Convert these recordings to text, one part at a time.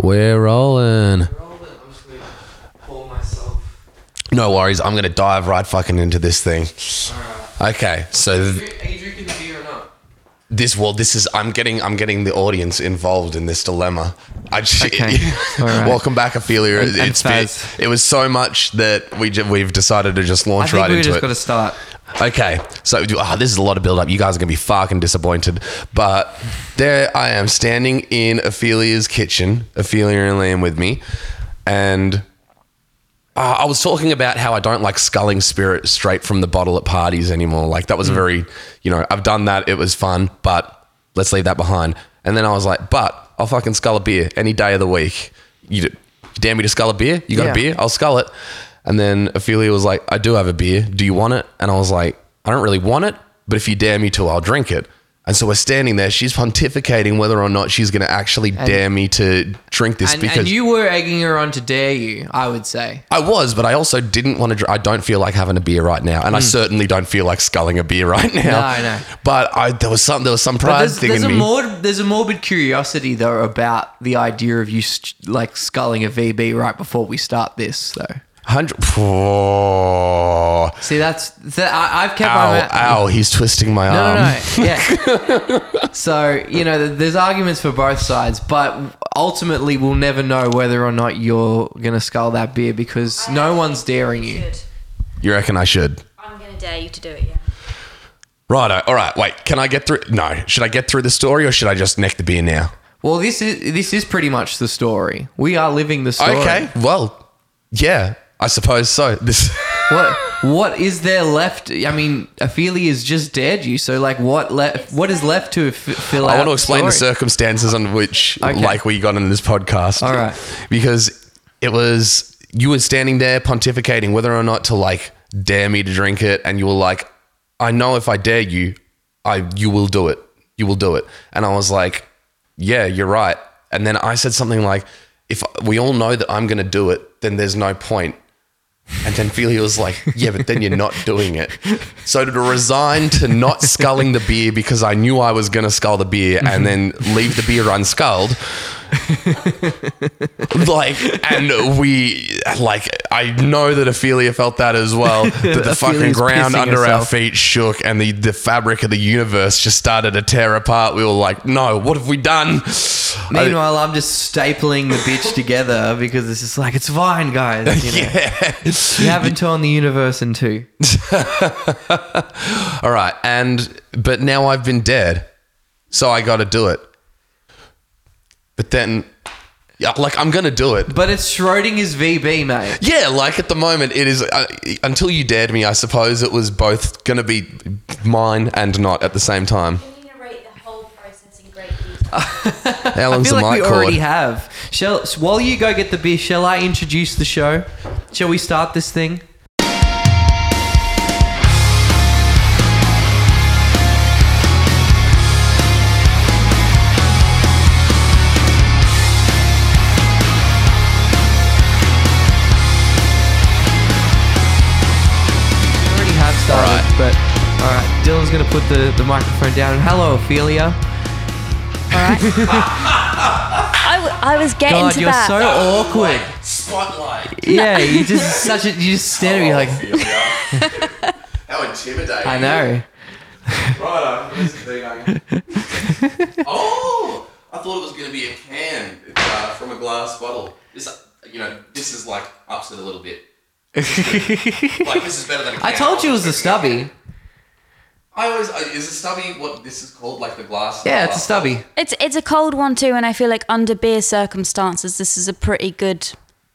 We're rolling. I'm just gonna pour myself. No worries. I'm gonna dive right fucking into this thing. Okay, so th- Are you drinking the beer or not? this well, this is I'm getting I'm getting the audience involved in this dilemma. I just, Okay. All right. welcome back, Ophelia. And- and it's been, it was so much that we ju- we've decided to just launch I launch think right we into just it. got to start. Okay, so ah, this is a lot of build up. You guys are gonna be fucking disappointed, but there I am standing in Ophelia's kitchen. Ophelia and Liam with me, and uh, I was talking about how I don't like sculling spirit straight from the bottle at parties anymore. Like that was a very, you know, I've done that. It was fun, but let's leave that behind. And then I was like, but I'll fucking scull a beer any day of the week. You, d- you dare me to scull a beer? You got Yeah. a beer? I'll scull it. And then Ophelia was like, I do have a beer. Do you want it? And I was like, I don't really want it, but if you dare me to, I'll drink it. And so we're standing there. She's pontificating whether or not she's going to actually dare me to drink this And, because and you were egging her on to dare you, I would say. I was, but I also didn't want to. Dr- I don't feel like having a beer right now, and I certainly don't feel like sculling a beer right now. Hmm. No, I know. But I there was some there was some pride there's, thing there's in a me. morbid, there's a morbid curiosity though about the idea of you like sculling a VB right before we start this though. Hundred. Oh, See, that's that, I, I've kept ow! my ma- Ow! He's twisting my No, arm. no, no. Yeah. so you know, there's arguments for both sides, but ultimately, we'll never know whether or not you're gonna scull that beer because no one's daring you. Should. You reckon I should? I'm gonna dare you to do it. Yeah. Righto. All right. Wait. Can I get through? No. Should I get through the story, or should I just neck the beer now? Well, this is this is pretty much the story. We are living the story. Okay. Well, yeah. I suppose so. This. What what is there left? I mean, Ophelia's just dead. you, so like, what left? What is left to f- fill out? I want to explain the story? circumstances on which, Okay. like, we got in this podcast. All right. Because it was you were standing there pontificating whether or not to like dare me to drink it, and you were like, "I know if I dare you, I you will do it. You will do it." And I was like, "Yeah, you're right." And then I said something like, "If we all know that I'm going to do it, then there's no point." And then Ophelia was like, Yeah, but then you're not doing it. So to resign to not sculling the beer because I knew I was going to scull the beer and mm-hmm. then leave the beer unsculled. like, and we, like, I know that Ophelia felt that as well. That the fucking Ophelia's ground pissing under our herself. feet shook and the, the fabric of the universe just started to tear apart. We were like, No, what have we done? I- Meanwhile, I'm just stapling the bitch together because it's just like it's fine, guys. You, know? yeah. you haven't torn the universe in two. All right, and but now I've been dead, so I got to do it. But then, yeah, like I'm gonna do it. But it's Schrodinger's VB, mate. Yeah, like at the moment, it is uh, until you dared me. I suppose it was both gonna be mine and not at the same time. Can you the whole process in great detail? I Alan's feel the like we mic already have. Shall while you go get the beer, shall I introduce the show? Shall we start this thing? But all right. Dylan's gonna put the, the microphone down. Hello, Ophelia. Alright. I, w- I was getting God, to you're that. so awkward. Spotlight. Yeah, you just such a you just stand at me like How intimidating! I know. Right, where's the thing going? oh, I thought it was going to be a can uh, from a glass bottle. This, you know, this is like ups it a little bit. Like this is better than. A can. I told you it was the stubby. I always uh, is a stubby what this is called, like the glass. Yeah, it's a glass stubby. It's it's a cold one too, and I feel like under beer circumstances, this is a pretty good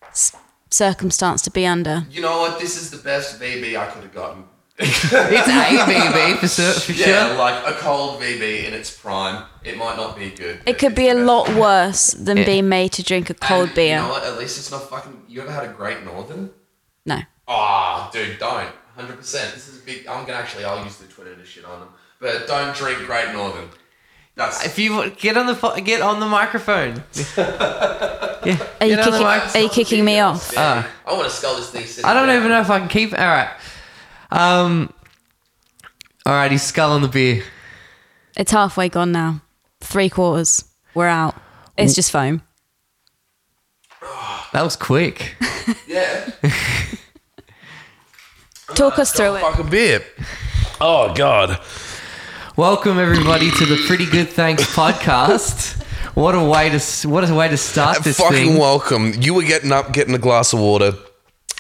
s- circumstance to be under. You know what? This is the best VB I could have gotten. It's ABB for, sur- for Yeah, sure. like a cold VB in its prime. It might not be good. It could be a best. lot worse than Yeah. being made to drink a cold And beer. You know what? At least it's not fucking. You ever had a Great Northern? No. Ah, dude, don't. Hundred percent. This is a big. I'm gonna actually. I'll use the Twitter to shit on them. But don't drink Great Northern. That's. If you get on the fo- get on the microphone. yeah. Are you Get on the kicking? mic. Are you kicking me off? Ah. I want to skull this thing. I don't down. even know if I can keep. All right. Um. All right, he's sculling the beer. It's halfway gone now. Three quarters. We're out. It's just foam. That was quick. Yeah. Talk us through it. Fucking beer. Oh god. Welcome everybody to the Pretty Good Thanks podcast. What a way to what a way to start this fucking thing. welcome. You were getting up, getting a glass of water.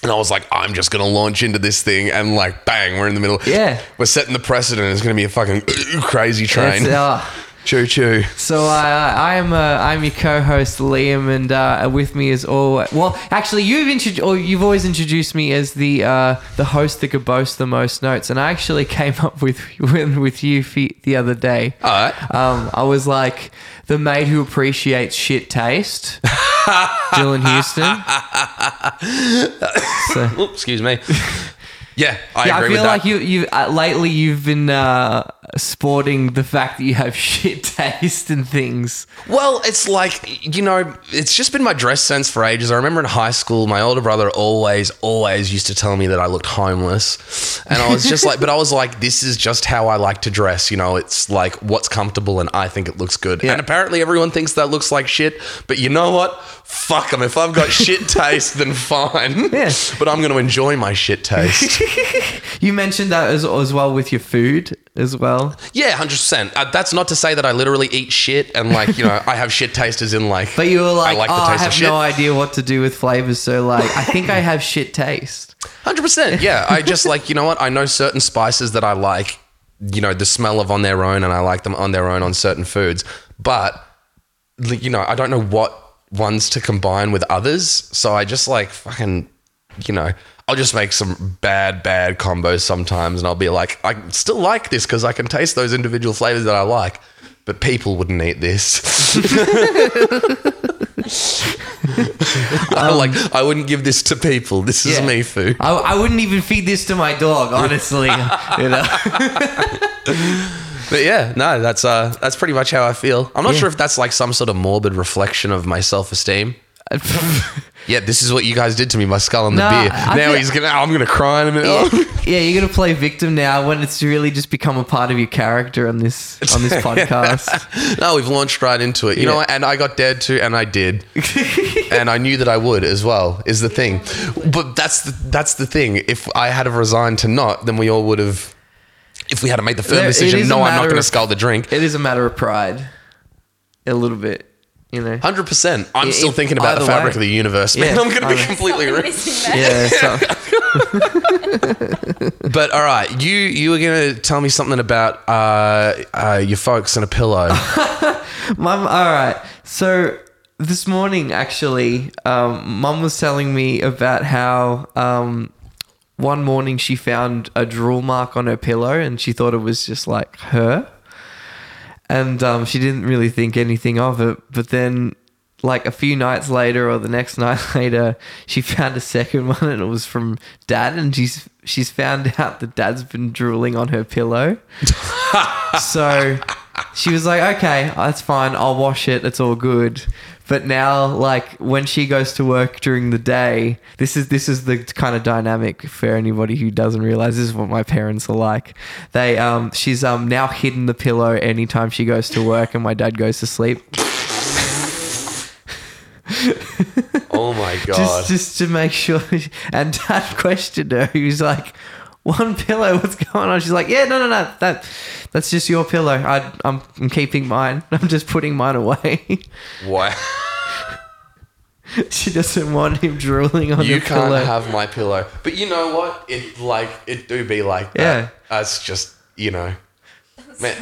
And I was like, I'm just gonna launch into this thing, and like, bang, we're in the middle. Yeah. we're setting the precedent. It's gonna be a fucking crazy train. It's, uh, choo choo. so I, I am uh, I'm your co-host Liam, and uh, with me is all well. Actually, you've introduced or you've always introduced me as the uh, the host that could boast the most notes, and I actually came up with with, with you the other day. All right. Um, I was like the mate who appreciates shit taste, Dylan Houston. So, excuse me. Yeah, I yeah, I feel with like you you uh, lately you've been uh, sporting the fact that you have shit taste and things. Well, it's like, you know, it's just been my dress sense for ages. I remember in high school, my older brother always, always used to tell me that I looked homeless. And I was just like, but I was like, this is just how I like to dress. You know, it's like what's comfortable and I think it looks good. Yeah. And apparently everyone thinks that looks like shit. But you know what? Fuck them. If I've got shit taste, then fine. Yeah. But I'm going to enjoy my shit taste. You mentioned that as, as well with your food as well. yeah, 100%. Uh, that's not to say that I literally eat shit and like, you know, I have shit taste as in like. But you were like, I like oh, the I taste have of shit. no idea what to do with flavors. So like, I think I have shit taste. Hundred percent. Yeah, I just like you know what I know certain spices that I like. You know the smell of on their own, and I like them on their own on certain foods. But you know I don't know what ones to combine with others, so I just like fucking you know I'll just make some bad bad combos sometimes, and I'll be like I still like this because I can taste those individual flavors that I like. But people wouldn't eat this. I like I wouldn't give this to people. This is Yeah. me food. I, I wouldn't even feed this to my dog, honestly. you know. But yeah, no, that's uh that's pretty much how I feel. I'm not sure if that's like some sort of morbid reflection of my self esteem. Yeah, this is what you guys did to me, my skull and the Nah, beer. I now he's gonna I'm gonna cry in a minute. Oh. yeah, you're gonna play victim now when it's really just become a part of your character on this on this podcast. no, we've launched right into it. You Yeah. know what? And I got dared to, and I did. and I knew that I would as well, is the thing. But that's the that's the thing. If I had have resigned to not, then we all would have if we had to make the firm There- decision, no, I'm not gonna of- skull the drink. it is a matter of pride, a little bit, you know. Hundred percent. I'm Yeah, still if- thinking about the either fabric way. of the universe, man. Yeah, I'm gonna be either- completely real. Yeah, so, But all right, you you were gonna tell me something about uh, uh, your folks and a pillow. Mum, all right. So this morning, actually, um, Mum was telling me about how um, one morning she found a drool mark on her pillow, and she thought it was just like her, and um, she didn't really think anything of it. But then, like a few nights later, or the next night later, she found a second one, and it was from Dad, and she's she's found out that Dad's been drooling on her pillow. so she was like, okay, that's fine. I'll wash it. It's all good. But now, like when she goes to work during the day, this is this is the kind of dynamic for anybody who doesn't realize. This is what my parents are like. They um, she's um now hidden the pillow anytime she goes to work, and my dad goes to sleep. oh my god! just just to make sure. And dad questioned her. He was like, "One pillow, what's going on?" She's like, "Yeah, no, no, no, that that's just your pillow. I, I'm I'm keeping mine. I'm just putting mine away." Wow. she doesn't want him drooling on the pillow? you the can't pillow. have my pillow. But you know what? It like it do be like that. Yeah. That's just you know, man.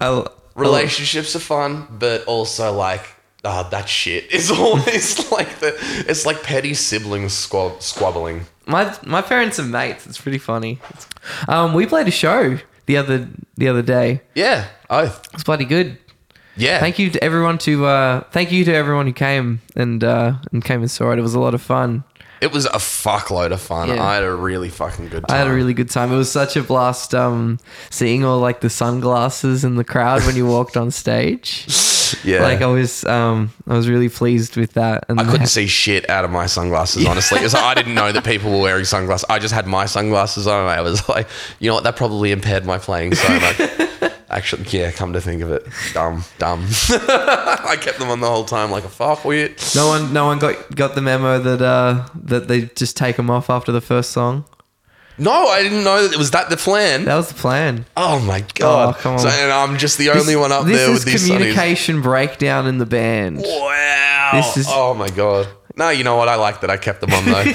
I'll- Relationships are fun, but also like. Ah, that shit is always like the. It's like petty siblings squab- squabbling. my my parents are mates. It's pretty funny. Um, we played a show the other the other day. Yeah. Oh. It's bloody good. Yeah. Thank you to everyone to uh, thank you to everyone who came and uh, and came and saw it. It was a lot of fun. It was a fuckload of fun. Yeah. I had a really fucking good time. I had a really good time. It was such a blast um, seeing all like the sunglasses in the crowd when you walked on stage. yeah. Like I was um, I was really pleased with that. And I couldn't see shit out of my sunglasses, honestly. It was like, I didn't know that people were wearing sunglasses. I just had my sunglasses on. And I was like, you know what? That probably impaired my playing so much. Actually, yeah, come to think of it, dumb, dumb. I kept them on the whole time like a fuck weird. No one, no one got got the memo that uh that they just take them off after the first song. No, I didn't know that. it Was that the plan? That was the plan. Oh my god! Oh, come on. So, and I'm just the only This- one up this there is with these communication breakdown in the band. Wow! This is- oh my god! No, you know what? I like that I kept them on though.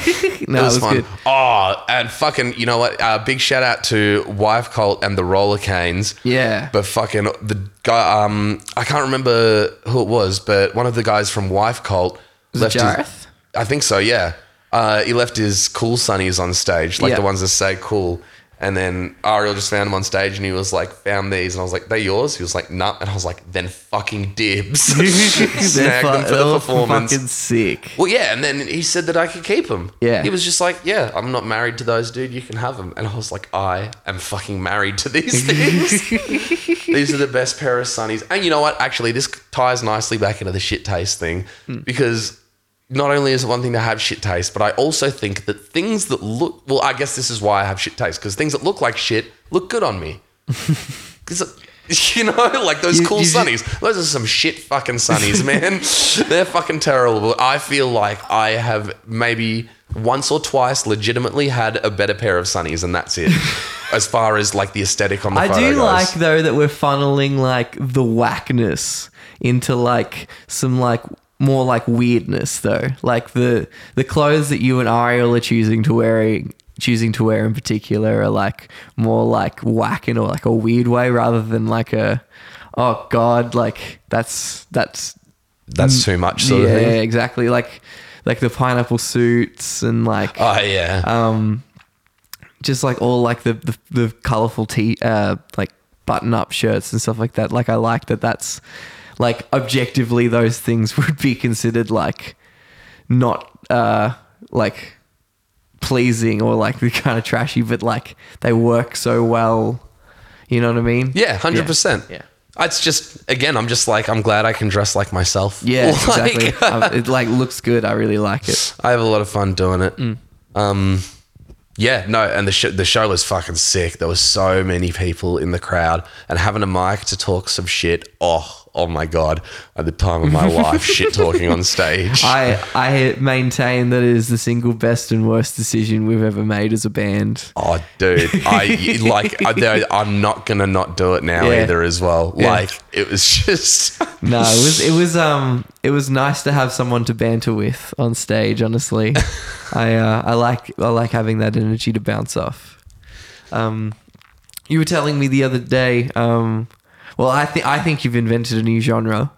No, it was, was fun. good. Oh, and fucking, you know what? Uh, big shout out to Wife Cult and the Roller Canes. Yeah. But fucking the guy, um, I can't remember who it was, but one of the guys from Wife Cult Was it left his- I think so. Yeah. Uh, he left his cool sunnies on stage, like Yeah. the ones that say cool. And then Ariel just found him on stage and he was like, found these. And I was like, they yours? He was like, nah. And I was like, then fucking dibs. Snagged them for the performance. Fucking sick. Well, yeah, and then he said that I could keep them. Yeah. He was just like, yeah, I'm not married to those, dude. You can have them. And I was like, I am fucking married to these things. these are the best pair of sunnies. And you know what? Actually, this ties nicely back into the shit taste thing because not only is it one thing to have shit taste, but I also think that things that look, well, I guess this is why I have shit taste because things that look like shit look good on me. Because, you know, like those You- cool you ju- sunnies. Those are some shit fucking sunnies, man. They're fucking terrible. I feel like I have maybe once or twice legitimately had a better pair of sunnies, and that's it. as far as like the aesthetic on the I photo do goes. like though that we're funneling like the whackness into like some like more like weirdness though. Like the the clothes that you and Ariel are choosing to wearing choosing to wear in particular are like more like whack in or like a weird way rather than like a oh god like that's that's that's too much sort yeah of thing. exactly like like the pineapple suits and like Oh yeah. um, just like all like the the, the colorful t uh like button up shirts and stuff like that. Like I like that. That's like objectively those things would be considered like not uh like pleasing or like the kind of trashy, but like they work so well. You know what I mean? yeah, hundred percent. Yeah. It's just again, I'm just like I'm glad I can dress like myself. Yeah, Like, exactly. It like looks good. I really like it. I have a lot of fun doing it. Mm. Um, yeah, no, and the sh- the show was fucking sick. There was so many people in the crowd, and having a mic to talk some shit. Oh, oh my god! At the time of my life, shit talking on stage. I I maintain that it is the single best and worst decision we've ever made as a band. Oh, dude, I like I, I'm not gonna not do it now Yeah. either. As well, Yeah. like it was just. No, it was it was um it was nice to have someone to banter with on stage. Honestly, I uh, I like I like having that energy to bounce off. Um, you were telling me the other day. Um, well, I think I think you've invented a new genre.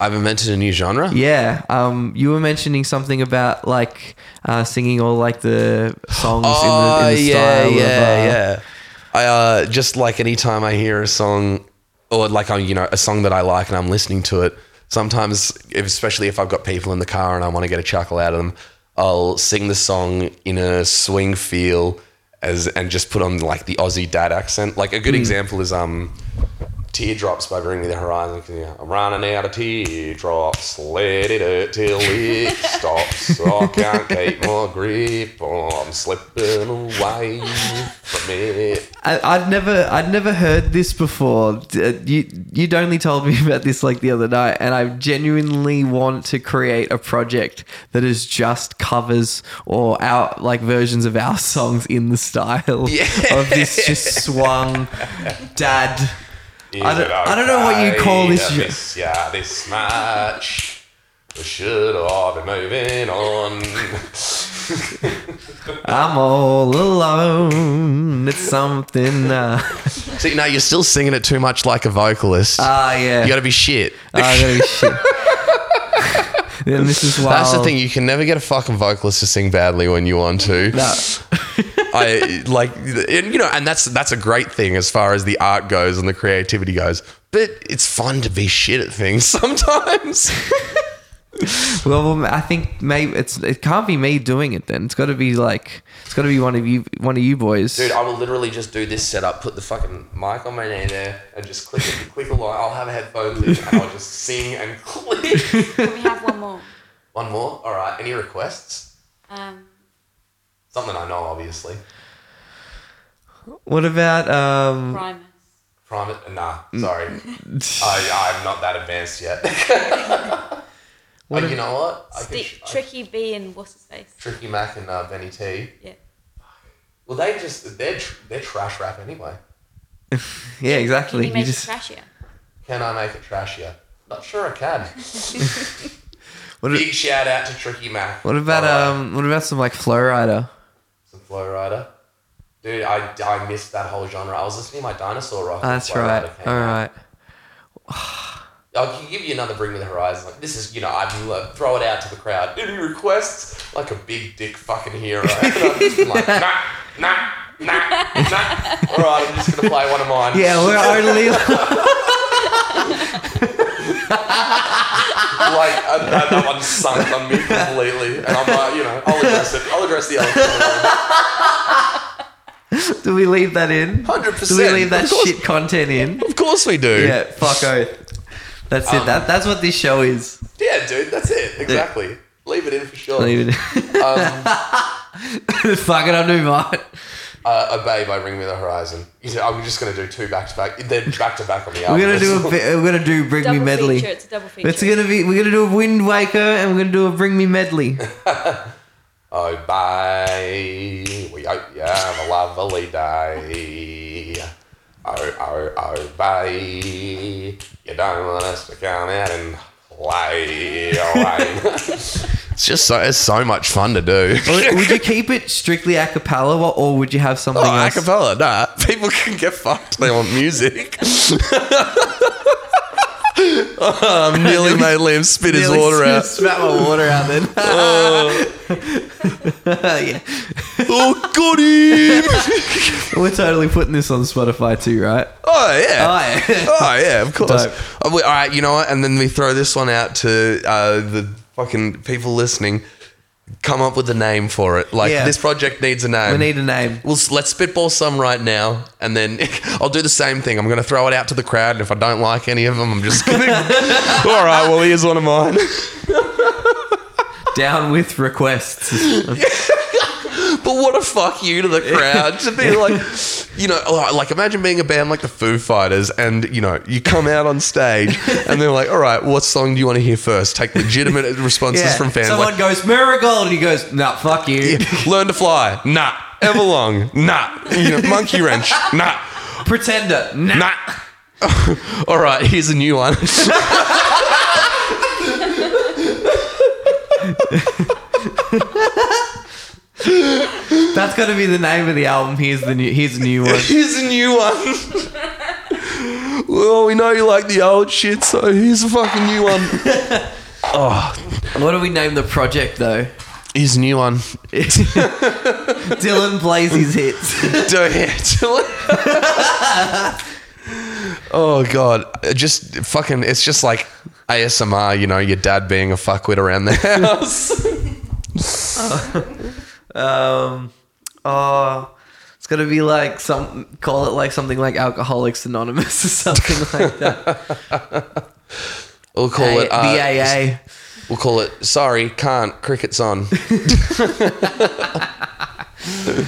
I've invented a new genre. Yeah. Um, you were mentioning something about like uh, singing all like the songs in the, in the yeah, style Oh, yeah, of uh, yeah. I uh, just like anytime I hear a song, or like I'm, you know, a song that I like and I'm listening to it. Sometimes, if, especially if I've got people in the car and I want to get a chuckle out of them, I'll sing the song in a swing feel as and just put on like the Aussie dad accent. Like a good example is um. Teardrops by Bring Me the Horizon. I'm running out of teardrops. Let it hurt till it stops. I can't keep my grip. I'm slipping away from it. I, I'd never, I'd never heard this before. Uh, You, you'd only told me about this like the other night, and I genuinely want to create a project that is just covers or our like versions of our songs in the style Yeah. of this just swung dad. Is I don't- I don't know what you call okay this yeah, this much? Or should I be moving on? I'm all alone. It's something. Uh, See, no, you're still singing it too much like a vocalist. ah, yeah. you got to be shit. Ah, I gotta be shit. then this is why. That's the thing. You can never get a fucking vocalist to sing badly when you want to. No. I like, and, you know, and that's that's a great thing as far as the art goes and the creativity goes. But it's fun to be shit at things sometimes. Well, I think maybe it's it can't be me doing it. Then it's got to be like it's got to be one of you, one of you boys. Dude, I will literally just do this setup, put the fucking mic on my knee there, and just click it, click a line. I'll have headphones in, and I'll just sing and click. Can we have one more? One more. All right. Any requests? Um, Something I know, obviously. What about um? Primus. Prime it? Nah, sorry. I, I'm not that advanced yet. What if- you know what? I could sh- Tricky B and what's his face? Tricky Mac and uh, Benny T. Yeah. Well, they just they're tr- they're trash rap anyway. Yeah, exactly. Can you You make just it trashier? Can I make it trashier? Not sure I can. what, Big shout out to Tricky Mac. what about um what about some like Flo Rida? Some Flo Rida? Dude, I, I missed that whole genre. I was listening to my dinosaur rock. Ah, that's Flow right. All right. I can give you another Bring Me the Horizon. Like this is, you know, I'd throw it out to the crowd. Any requests? Like a big dick fucking hero. And I've just like, nah, nah, nah, nah. All right, I'm just gonna play one of mine. Yeah, we're only like uh, that, that one sunk on me completely, and I'm like, you know, I'll address it. I'll address the elephant. Do we leave that in? Hundred percent. Do we leave that shit content in? Of course we do. Yeah, fuck oath. That's Um, it. That that's what this show is. Yeah, dude, that's it. Exactly. Leave it in for sure. Leave it. Um, fuck it, I'll do mine. Uh, Obey by Bring Me the Horizon. You know, I'm just gonna do two back to back. They're back to back on the album. We're gonna do a bit, we're gonna do Bring Double Me medley. feature. It's a double feature. It's gonna be we're gonna do a Wind Waker and we're gonna do a Bring Me medley. Obey. We hope you have a lovely day. Oh, oh, obey. You don't want us to come out and away. it's just so it's so much fun to do. would, you keep it strictly a cappella or, or would you have something Oh, else? acapella, nah. People can get fucked. They want music. oh, I'm nearly made Liam spit his Nearly water out. Spat my water out then. Oh. yeah. Oh, goody! We're totally putting this on Spotify too, right? Oh, yeah. Oh, yeah. Oh, yeah, of course. Dope. We- all right, you know what? And then we throw this one out to uh, the fucking people listening. Come up with a name for it. Like, Yeah. this project needs a name. We need a name. We'll, s- let's spitball some right now, and then I'll do the same thing. I'm going to throw it out to the crowd, and if I don't like any of them, I'm just going to. All right, well, here's one of mine. Down with requests. But what a fuck you to the crowd to be like, you know, oh, like imagine being a band like the Foo Fighters, and you know, you come out on stage, and they're like, all right, what song do you want to hear first? Take legitimate responses Yeah. from fans. Someone Like, goes Marigold, and he goes, "Nah, fuck you." learn to fly, nah. Everlong, nah. You know, Monkey Wrench, nah. Pretender, nah. Nah. All right, here's a new one. That's got to be the name of the album. Here's the new. Here's a new one. here's a new one. well, we know you like the old shit, so here's a fucking new one. Oh, What do we name the project though? Here's a new one. Dylan plays his hits. Do it. oh god, It just fucking. It's just like ASMR. You know, your dad being a fuckwit around the house. Um, oh, it's gonna be like some. Call it like something like Alcoholics Anonymous or something like that. we'll call A- it uh, the AA. We'll call it. Sorry, can't. Cricket's on.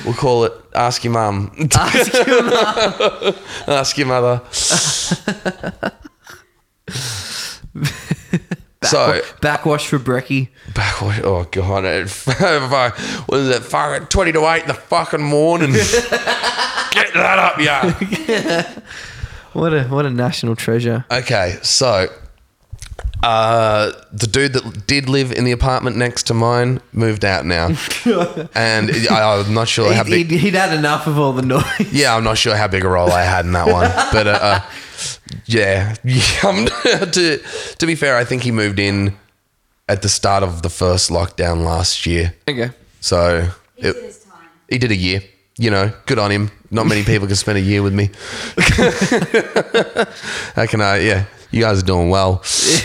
we'll call it. Ask your mum. Ask your mum. Ask your mother. So Backwash for Brecky. backwash. Oh god! It, what is it? Fucking twenty to eight in the fucking morning. Get that up, yeah. What a what a national treasure. Okay, so uh, the dude that did live in the apartment next to mine moved out now, and I, I'm not sure how He'd, big. he'd, he'd had enough of all the noise. Yeah, I'm not sure how big a role I had in that one, but uh, uh, yeah, yeah to to be fair, I think he moved in at the start of the first lockdown last year, Okay. so it, he did a year. You know, good on him. Not many people can spend a year with me. how can I? Yeah, you guys are doing well.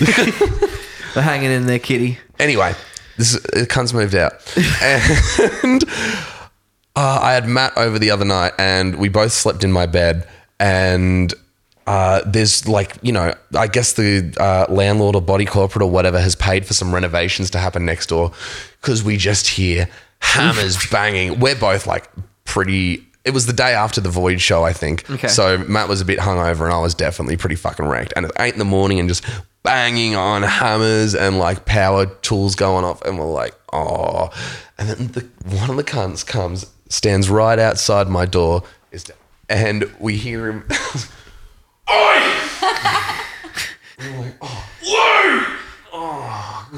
We're hanging in there, kitty. Anyway, this is, the cunt's moved out, and uh, I had Matt over the other night, and we both slept in my bed, and. Uh, there's like you know I guess the uh, landlord or body corporate or whatever has paid for some renovations to happen next door because we just hear hammers banging. We're both like pretty it was the day after the Void show, I think. Okay. So Matt was a bit hungover, and I was definitely pretty fucking wrecked. And it's eight in the morning, and just banging on hammers and like power tools going off, and we're like, oh. And then the one of the cunts comes, stands right outside my door, is and we hear him. Oi! And we're like, oh, Lou! Oh,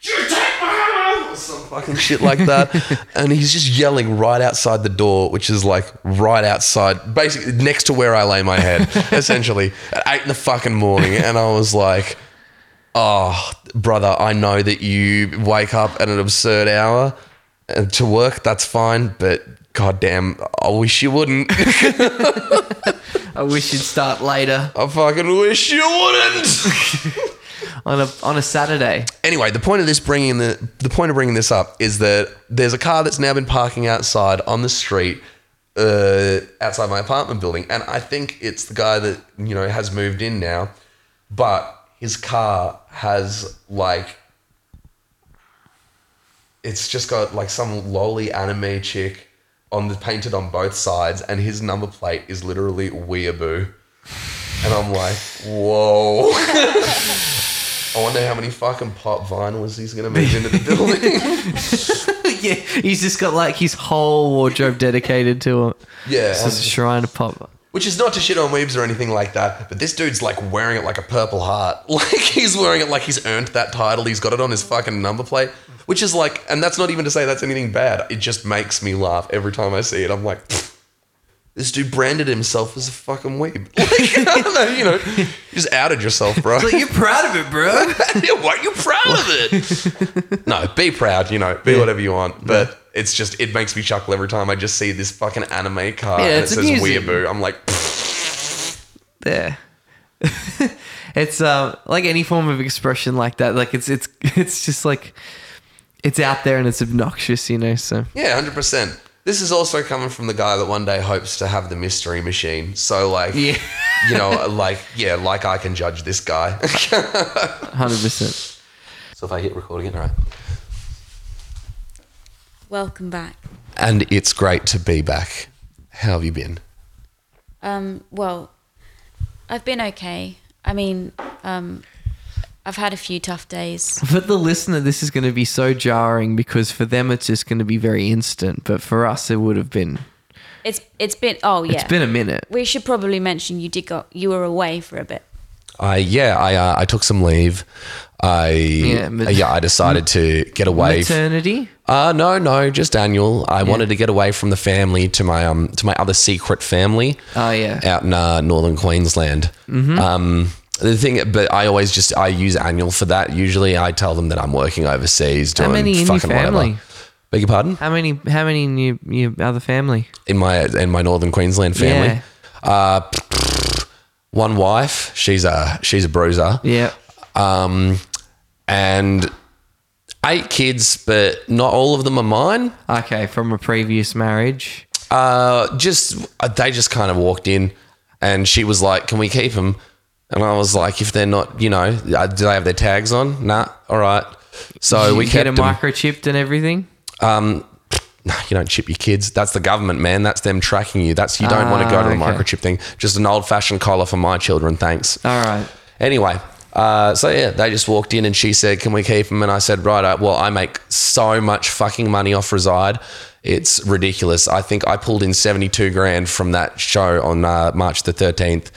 you take my hammer! Or some fucking shit like that. and he's just yelling right outside the door, which is like right outside, basically next to where I lay my head, essentially, at eight in the fucking morning. And I was like, oh, brother, I know that you wake up at an absurd hour uh, to work. That's fine. But goddamn, I wish you wouldn't. I wish you'd start later I fucking wish you wouldn't. on a on a Saturday. anyway, the point of this bringing the the point of bringing this up is that there's a car that's now been parking outside on the street uh, outside my apartment building, and I think it's the guy that you know has moved in now, but his car has like it's just got like some lolly anime chick on the painted on both sides, and his number plate is literally weeaboo. And I'm like, whoa. I wonder how many fucking pop vinyls he's gonna move into the building. yeah, he's just got like his whole wardrobe dedicated to it. yeah, It's just a shrine of pop. Which is not to shit on weebs or anything like that, but this dude's like wearing it like a purple heart. Like he's wearing it like he's earned that title. He's got it on his fucking number plate, which is like, and that's not even to say that's anything bad. It just makes me laugh every time I see it. I'm like. "Pfft, This dude branded himself as a fucking weeb. Like, know, you know, you just outed yourself, bro. Like, you're proud of it, bro. Why are you proud of it? no, be proud, you know, be whatever you want. But it's just, it makes me chuckle every time I just see this fucking anime car Yeah, and it says amusing. weeaboo. I'm like, there. it's um like any form of expression like that. Like it's it's it's just like it's out there and it's obnoxious, you know. So yeah, 100%. This is also coming from the guy that one day hopes to have the mystery machine. So, like, Yeah. you know, like, yeah, like I can judge this guy. hundred percent. so if I hit record again, all right. Welcome back. And it's great to be back. How have you been? Um, well, I've been okay. I mean, um, I've had a few tough days. For the listener, this is going to be so jarring because for them it's just going to be very instant, but for us it would have been. It's it's been oh yeah. It's been a minute. we should probably mention you did go you were away for a bit. I yeah, I uh, I took some leave. I yeah, but- yeah I decided to get away. f- Maternity. Uh no, no, just annual. I wanted to get away from the family to my um to my other secret family Oh yeah. out in uh, northern Queensland. Mm-hmm. Um, the thing, but I always just I use annual for that. Usually, I tell them that I'm working overseas doing How many in your fucking family? whatever. Beg your pardon? How many? How many in your, your other family? In my in my northern Queensland family, uh, one wife. She's a she's a bruiser. Yeah. um, and eight kids, but not all of them are mine. Okay, from a previous marriage. Uh, just uh, they just kind of walked in, and she was like, "Can we keep them?" And I was like, "If they're not, you know, uh, do they have their tags on? Nah, all right." So Did we you get kept a them. microchipped and everything. Um, no, you don't chip your kids. That's the government, man. That's them tracking you. That's you don't want to go to the Ah, okay. microchip thing. Just an old fashioned collar for my children, thanks. All right. Anyway, uh, so yeah, they just walked in and she said, "Can we keep him?" And I said, "Right, uh, well, I make so much fucking money off Reside, it's ridiculous. I think I pulled in seventy-two grand from that show on uh, March the thirteenth,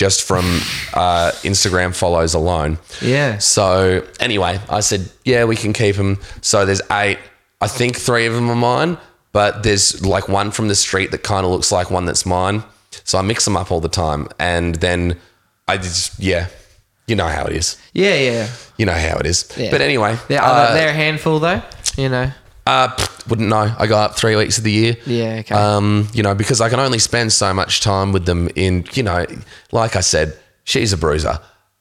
just from uh, Instagram follows alone. Yeah. So anyway, I said, "Yeah, we can keep them. So there's eight. I think three of them are mine, but there's like one from the street that kind of looks like one that's mine. So I mix them up all the time, and then I just yeah, you know how it is. Yeah, yeah. You know how it is. yeah. But anyway, they're, uh, they're a handful though. You know. Uh, wouldn't know. I go up three weeks of the year. Yeah, okay. Um, you know, because I can only spend so much time with them. In you know, like I said, she's a bruiser,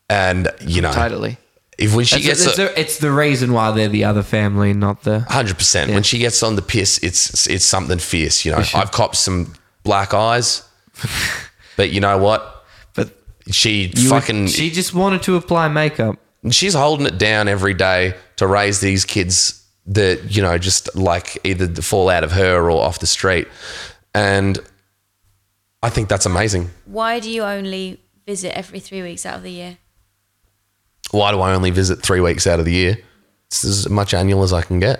and you know, Totally. if when she It's, gets it's, a- the, it's the reason why they're the other family, not the. Hundred percent. When she gets on the piss, it's it's something fierce. You know, sure. I've copped some black eyes, but you know what? But She you would- fucking she just wanted to apply makeup. she's holding it down every day to raise these kids that you know just like either fall out of her or off the street. and I think that's amazing. Why do you only visit every three weeks out of the year? Why do I only visit three weeks out of the year? It's as much annual as I can get.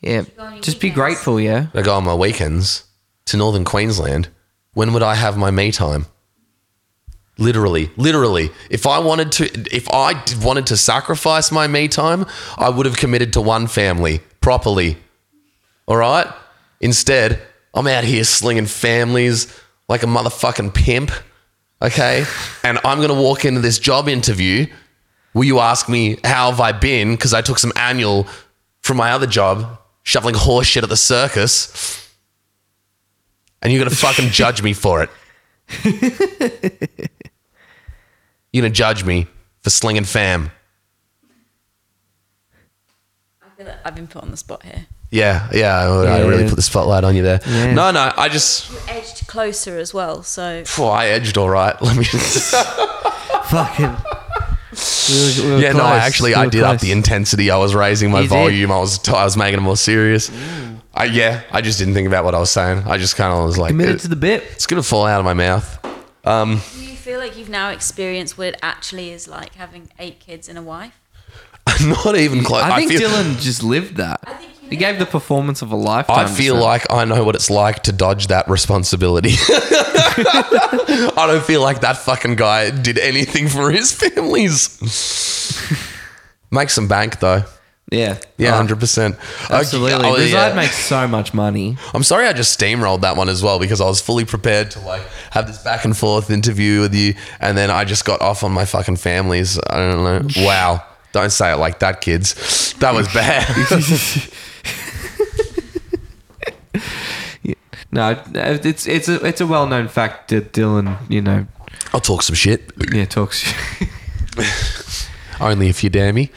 Yeah. go on your Just be grateful, yeah. I go on my weekends to northern Queensland. When would I have my me time? Literally, literally. If I wanted to, if I wanted to sacrifice my me time, I would have committed to one family properly. All right. Instead, I'm out here slinging families like a motherfucking pimp. Okay. And I'm going to walk into this job interview. Will you ask me how have I been? Because I took some annual from my other job, shoveling horse shit at the circus. And you're going to fucking judge me for it. you're going to judge me for slinging fam. I feel like I've been put on the spot here. Yeah, yeah, I, I really put the spotlight on you there. Yeah. No, no, I just, You edged closer as well, so phew, I edged all right. Let me. Just Fucking. We were- we were yeah, no, close. actually, We I were did up close. the intensity. I was raising my You did? volume. I was, I was making it more serious. I, yeah, I just didn't think about what I was saying. I just kind of was like, Committed it- to the bit. it's gonna fall out of my mouth. Um, you feel like you've now experienced what it actually is like having eight kids and a wife? not even close. I think feel, Dylan just lived that. I think He gave the performance of a lifetime. I feel then. like I know what it's like to dodge that responsibility. I don't feel like that fucking guy did anything for his families. Make some bank though. Yeah. Yeah, Oh, hundred percent. Uh, Absolutely. Oh, Reside yeah. makes so much money. I'm sorry I just steamrolled that one as well because I was fully prepared to like have this back and forth interview with you, and then I just got off on my fucking families. I don't know. Wow. Don't say it like that, kids. That was bad. No, it's it's a it's a well known fact that Dylan, you know, I'll talk some shit. yeah, talks. Only if you dare me.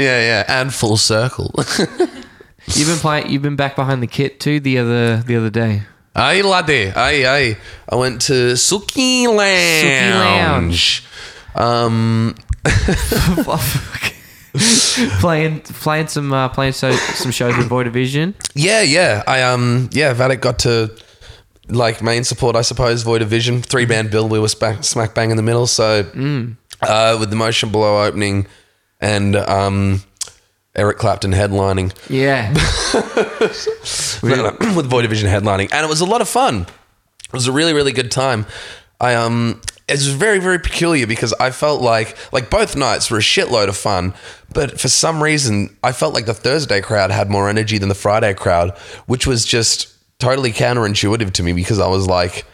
Yeah, yeah, and full circle. you've been playing. You've been back behind the kit too the other the other day. Aye, laddie. Aye, aye. I went to Suki Lounge. Suki Um, playing playing some uh, playing so, some shows with Void of Vision. yeah, yeah. I um, yeah. Vatic got to like main support, I suppose. Void of Vision, three band bill. We were smack, smack bang in the middle. So uh, with the Motion Below opening and um, Eric Clapton headlining. Yeah, No, no, with Void of Vision headlining, and it was a lot of fun. It was a really, really good time. I um, it was very, very peculiar because I felt like like both nights were a shitload of fun, but for some reason I felt like the Thursday crowd had more energy than the Friday crowd, which was just totally counterintuitive to me because I was like,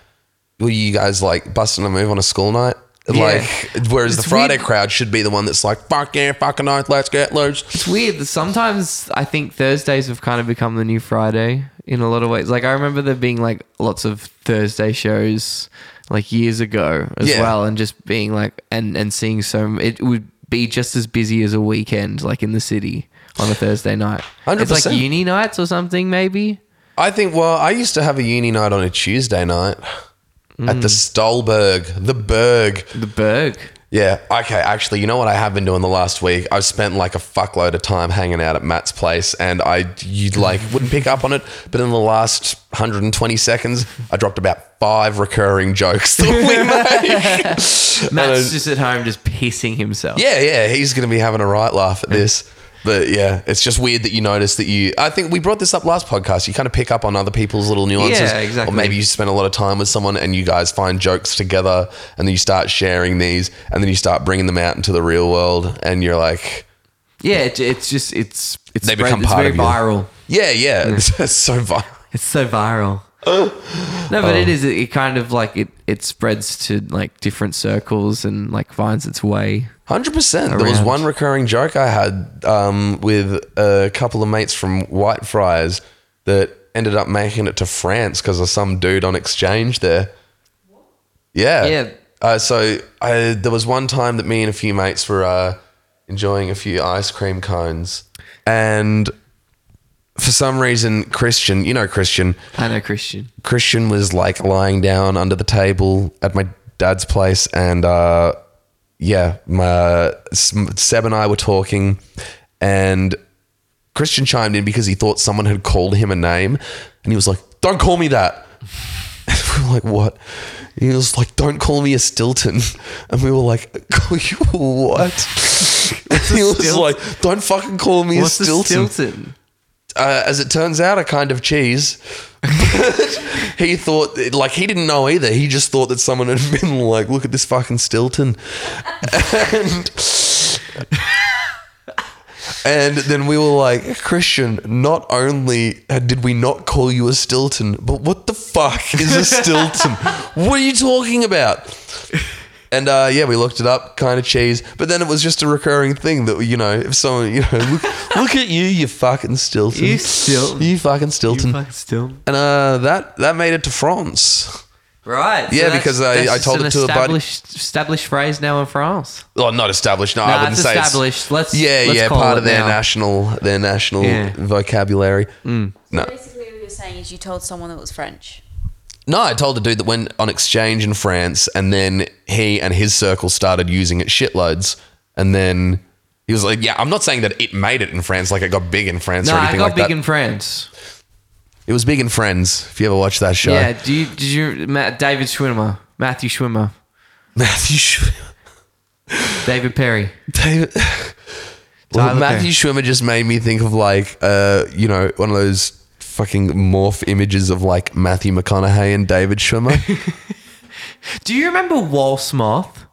"Were you guys like busting a move on a school night?" Like, whereas It's the Friday weird. crowd should be the one that's like, "Fuck yeah, fucking night, let's get loose." it's weird. Sometimes I think Thursdays have kind of become the new Friday in a lot of ways. Like I remember there being like lots of Thursday shows like years ago as Yeah. well, and just being like and and seeing so it would be just as busy as a weekend like in the city on a Thursday night. It's like uni nights or something maybe. I think, well, I used to have a uni night on a Tuesday night at the Stolberg, the Berg. The Berg. Yeah, okay, actually, you know what I have been doing the last week? I've spent like a fuckload of time hanging out at Matt's place and I, you like, wouldn't pick up on it, but in the last 120 seconds, I dropped about five recurring jokes that we make. Matt's And I- just at home just pissing himself. yeah, yeah, he's going to be having a right laugh at this. But yeah, it's just weird that you notice that you. I think we brought this up last podcast. You kind of pick up on other people's little nuances. Yeah, exactly. Or maybe you spend a lot of time with someone and you guys find jokes together and then you start sharing these and then you start bringing them out into the real world and you're like, Yeah, it, it's just it's it's They spread- become it's part very of you. viral. yeah, yeah, it's, it's so viral. It's so viral. No, but it is. It, it kind of like it. It spreads to like different circles and like finds its way. Hundred percent. There was one recurring joke I had um, with a couple of mates from Whitefriars that ended up making it to France because of some dude on exchange there. Yeah. Yeah. Uh, so I, there was one time that me and a few mates were uh, enjoying a few ice cream cones, and for some reason, Christian, you know Christian, I know Christian. Christian was like lying down under the table at my dad's place, and uh, yeah, my Seb and I were talking, and Christian chimed in because he thought someone had called him a name, and he was like, "Don't call me that." we were like, "What?" He was like, "Don't call me a Stilton," and we were like, "Call you a what?" he was like, "Don't fucking call me What's a Stilton." Stilton? Uh, as it turns out, a kind of cheese. He thought, like, he didn't know either. He just thought that someone had been like, look at this fucking Stilton. And, and then we were like, Christian, not only did we not call you a Stilton, but what the fuck is a Stilton? what are you talking about? And uh, yeah, we looked it up, kind of cheese. But then it was just a recurring thing that you know, if someone you know, look, look at you, you fucking Stilton, You Stilton. you fucking Stilton. You fucking Stilton. and uh, that that made it to France. Right. Yeah, that's- because I- that's I just told an it to a buddy- established, established phrase now in France. Well, not established. No, I Nah, wouldn't it's say it's- established. Let's- yeah, let's yeah, call part it of their now. national their national Yeah. vocabulary. Mm. No, Basically, what you're saying is you told someone that was French. No, I told the dude that went on exchange in France, and then he and his circle started using it shitloads, and then. He was like, "Yeah, I'm not saying that it made it in France, like it got big in France No, or I anything got like big that. in France. it was big in Friends. If you ever watched that show, Yeah. Do you? Did you? Matt, David Schwimmer, Matthew Schwimmer, Matthew Sch- David Perry. David. Well, Tyler Matthew Schwimmer just made me think of like, uh, you know, one of those fucking morph images of like Matthew McConaughey and David Schwimmer. Do you remember Walsmoth?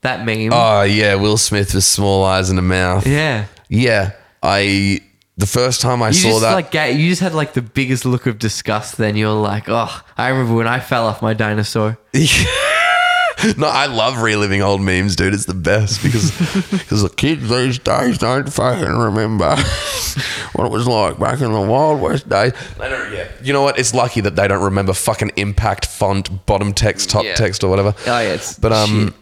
That meme. oh yeah, Will Smith with small eyes and a mouth. yeah. Yeah, I the first time I You saw just that. like you just had like the biggest look of disgust. Then you're like, oh, I remember when I fell off my dinosaur. no, I love reliving old memes, dude. It's the best because because the kids these days don't fucking remember what it was like back in the Wild West days. They don't. Yeah, you know what? It's lucky that they don't remember fucking impact font, bottom text, top Yeah. text, or whatever. Oh yeah, it's But um, shit.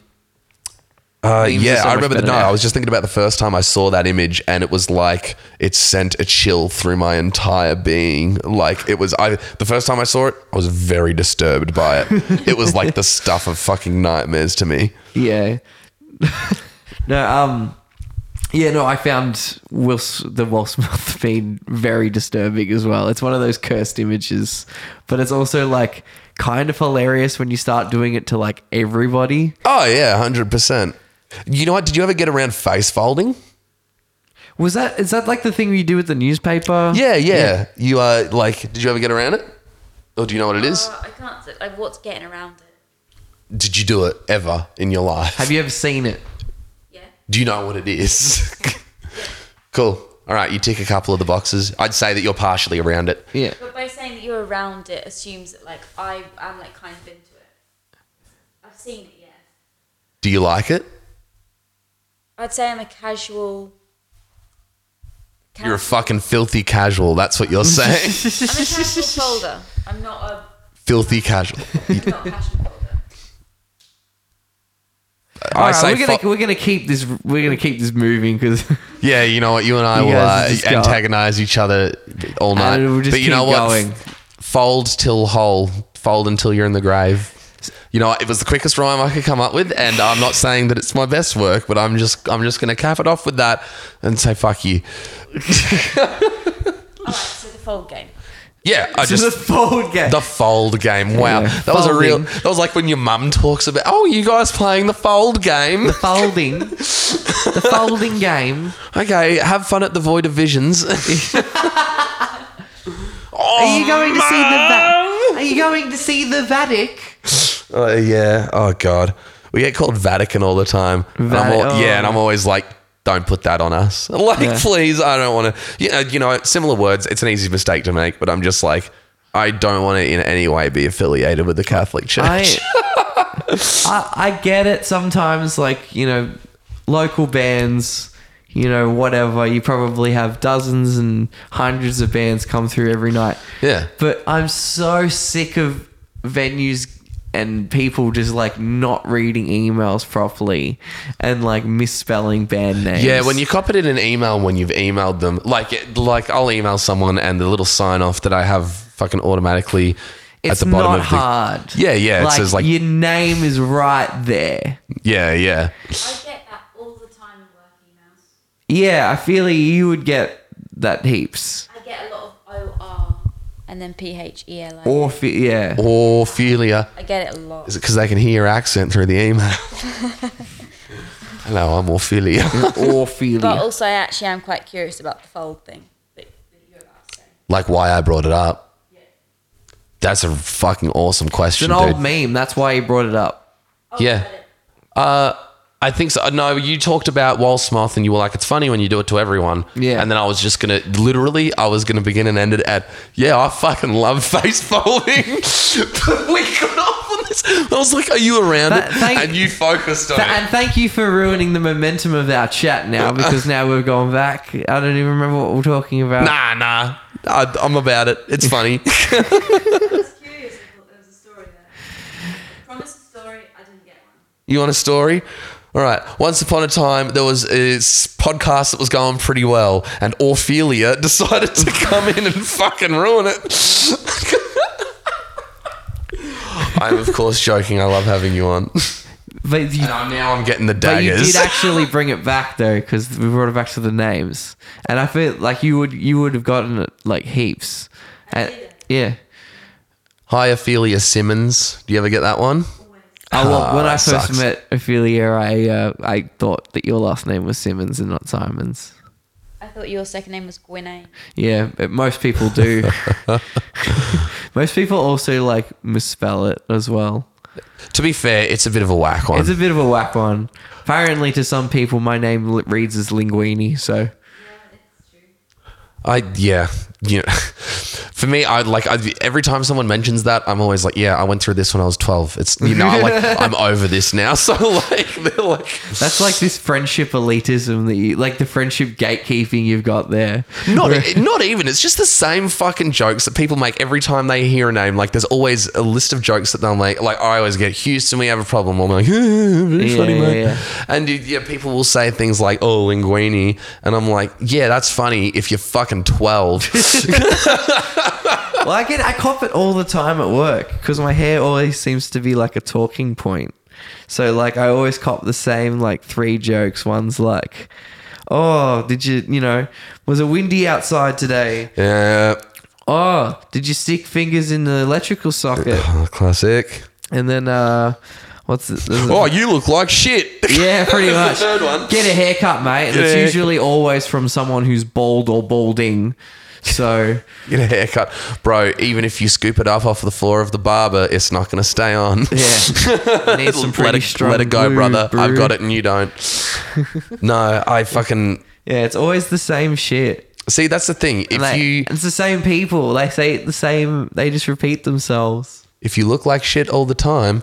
Uh, yeah, so I remember the night. I was just thinking about the first time I saw that image, and it was like it sent a chill through my entire being. Like it was, I the first time I saw it, I was very disturbed by it. it was like the stuff of fucking nightmares to me. Yeah. no, um, yeah, no, I found Will the Will Smith being very disturbing as well. It's one of those cursed images, but it's also like kind of hilarious when you start doing it to like everybody. Oh yeah, hundred percent. You know what? Did you ever get around face folding? Was that is that like the thing you do with the newspaper? Yeah, yeah. You uh, like, did you ever get around it, or do you know what it is? Uh, I can't. say- Like, what's getting around it? Did you do it ever in your life? Have you ever seen it? Yeah. Do you know what it is? cool. All right, you tick a couple of the boxes. I'd say that you're partially around it. Yeah. But by saying that you're around it assumes that like I am like kind of into it. I've seen it, yeah. Do you like it? I'd say I'm a casual. You're a fucking filthy casual. That's what you're saying. I'm a casual folder. I'm not a. filthy casual. I'm not a passion folder. I All right, say, we're gonna fo- we're gonna keep this we're gonna keep this moving because yeah, you know what? You and I You will guys uh, just go- antagonize each other all night. we'll just but you know what? going. F- Fold till whole. Fold until you're in the grave. You know, it was the quickest rhyme I could come up with, and I'm not saying that it's my best work, but I'm just I'm just gonna cap it off with that and say fuck you. All right, so the fold game. Yeah, I this just the fold game. The fold game. Wow. Yeah, that was a real that was like when your mum talks about oh you guys playing the fold game. the folding, the folding game. Okay, have fun at the Void of Visions. Oh, are you going to see the Va- Are you going to see the Vatican? Oh yeah. Oh god. We get called Vatican all the time. And I'm Vati- oh. Yeah, and oh. I'm always like, don't put that on us. Like, Yeah. please, I don't want to. You know, you know, similar words. It's an easy mistake to make, but I'm just like, I don't want to in any way be affiliated with the Catholic Church. I, I I get it sometimes like you know local bands you know whatever you probably have dozens and hundreds of bands come through every night Yeah. but I'm so sick of venues and people just like not reading emails properly and like misspelling band names Yeah, when you cop it in an email when you've emailed them, like it- like I'll email someone and the little sign off that I have fucking automatically it's at the bottom not of the hard Yeah, yeah, it says, like- your name is right there yeah, yeah. I get that all the time in work emails. Yeah, I feel like you would get that heaps. I get a lot of O R and then P H E L I. Or fe- yeah. Orphelia. I get it a lot. Is it because they can hear your accent through the email? Hello, I'm Orphelia. Orphelia. But also, I actually am quite curious about the fold thing that, that you're about to say. like why I brought it up. Yeah. That's a fucking awesome it's question, an dude. old meme. That's why he brought it up. Yeah. Uh, I think so. No, you talked about Wall Moth and you were like, it's funny when you do it to everyone. Yeah. And then I was just going to, literally, I was going to begin and end it at, yeah, I fucking love face folding. but we got off on this. I was like, are you around it? thank- and you focused on Th- it. and thank you for ruining the momentum of our chat now because now we're going back. I don't even remember what we're talking about. Nah, nah. I, I'm about it. It's funny. I was curious. There was a story there. Promise a story. I didn't get one. You want a story? All right. Once upon a time, there was a s- podcast that was going pretty well, and Orphelia decided to come in and fucking ruin it. I'm of course joking. I love having you on. But you, And I'm- now I'm getting the daggers. but you did actually bring it back though because we brought it back to the names, and I feel like you would you would have gotten it like heaps. And, yeah. Hi, Ophelia Simmons. Do you ever get that one? Oh, well, when Ah, I first sucks. met Ophelia, I uh, I thought that your last name was Simmons and not Simons. I thought your second name was Gwinnett. Yeah, but most people do. most people also like misspell it as well. To be fair, it's a bit of a whack one. It's a bit of a whack one. Apparently, to some people, my name reads as Linguini. So I yeah, you know, for me, I like I, every time someone mentions that, I'm always like, yeah, I went through this when I was 12. It's you know, like I'm over this now. So like they're like, that's like this friendship elitism that you like the friendship gatekeeping you've got there. not not even. It's just the same fucking jokes that people make every time they hear a name. Like there's always a list of jokes that they'll make. Like I always get Houston, we have a problem. I'm like, Yeah, funny, yeah, mate. yeah. And yeah, people will say things like, oh, linguini, and I'm like, yeah, that's funny if you're fucking 12. well, I get I cop it all the time at work because my hair always seems to be like a talking point. So like I always cop the same like three jokes. One's like, "Oh, did you you know was it windy outside today? yeah, Oh, did you stick fingers in the electrical socket?" classic. And then uh, what's it? Oh, you look like shit. Yeah, pretty much. third one. Get a haircut, mate. And a it's usually always from someone who's bald or balding. So Get a haircut, bro. Even if you scoop it up off the floor of the barber, it's not going to stay on. yeah, need some let pretty it, strong. let it go, brother. bro. I've got it and you don't. no, I fucking Yeah, it's always the same shit. see. That's the thing. If Like, you it's the same people. They say it the same. They just repeat themselves. if you look like shit all the time,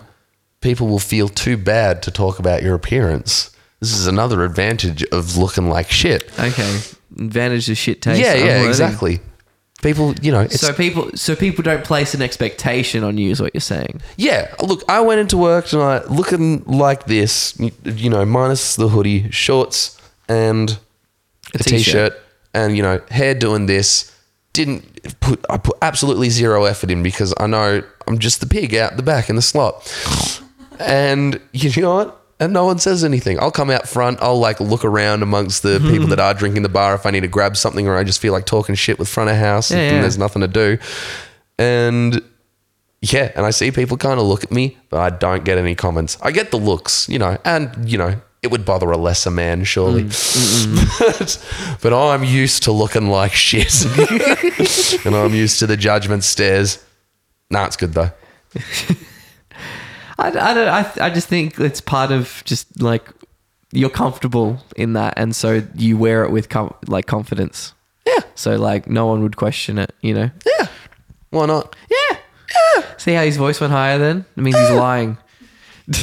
people will feel too bad to talk about your appearance. This is another advantage of looking like shit. Okay, advantage of shit taste. yeah, yeah, exactly. People, you know, So people, so people don't place an expectation on you. Is what you're saying? Yeah, look, I went into work tonight looking like this, you, you know, minus the hoodie, shorts, and a t-shirt, and you know, hair doing this. Didn't put I put absolutely zero effort in because I know I'm just the pig out the back in the slot, and you know what? And no one says anything. I'll come out front. I'll like look around amongst the hmm. people that are drinking the bar if I need to grab something or I just feel like talking shit with front of house Yeah, and yeah. there's nothing to do. And yeah, and I see people kind of look at me, but I don't get any comments. I get the looks, you know, and you know, it would bother a lesser man, surely. but, hmm. but I'm used to looking like shit, and I'm used to the judgment stares. Nah, it's good though. I, I don't. I, I just think it's part of just like you're comfortable in that, and so you wear it with com- like confidence. Yeah, So like no one would question it. You know. yeah. Why not? Yeah. Yeah. See how his voice went higher then? It means he's lying. you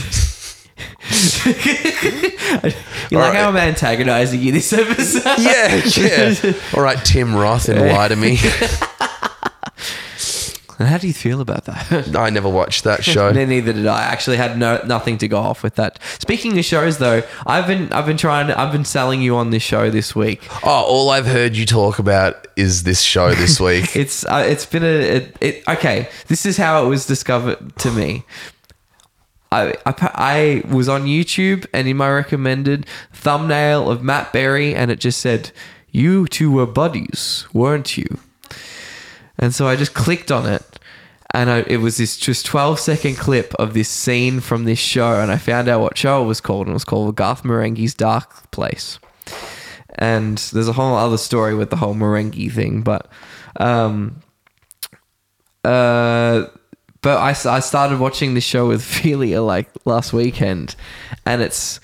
like Alright. how I'm antagonizing you this episode? Yeah, yeah. All right, Tim Roth and lie to me. And how do you feel about that? I never watched that show. No, neither did I. I actually had no nothing to go off with that. Speaking of shows, though, I've been I've been trying to, I've been selling you on this show this week. Oh, all I've heard you talk about is this show this week. It's uh, it's been a it, it, okay. This is how it was discovered to me. I, I I was on YouTube and in my recommended thumbnail of Matt Berry and it just said You two were buddies, weren't you? And so I just clicked on it, and I, it was this just 12 second clip of this scene from this show, and I found out what show it was called, and it was called Garth Marenghi's Dark Place. And there's a whole other story with the whole Marenghi thing, but um, uh, but I, I started watching this show with Felia like last weekend, and it's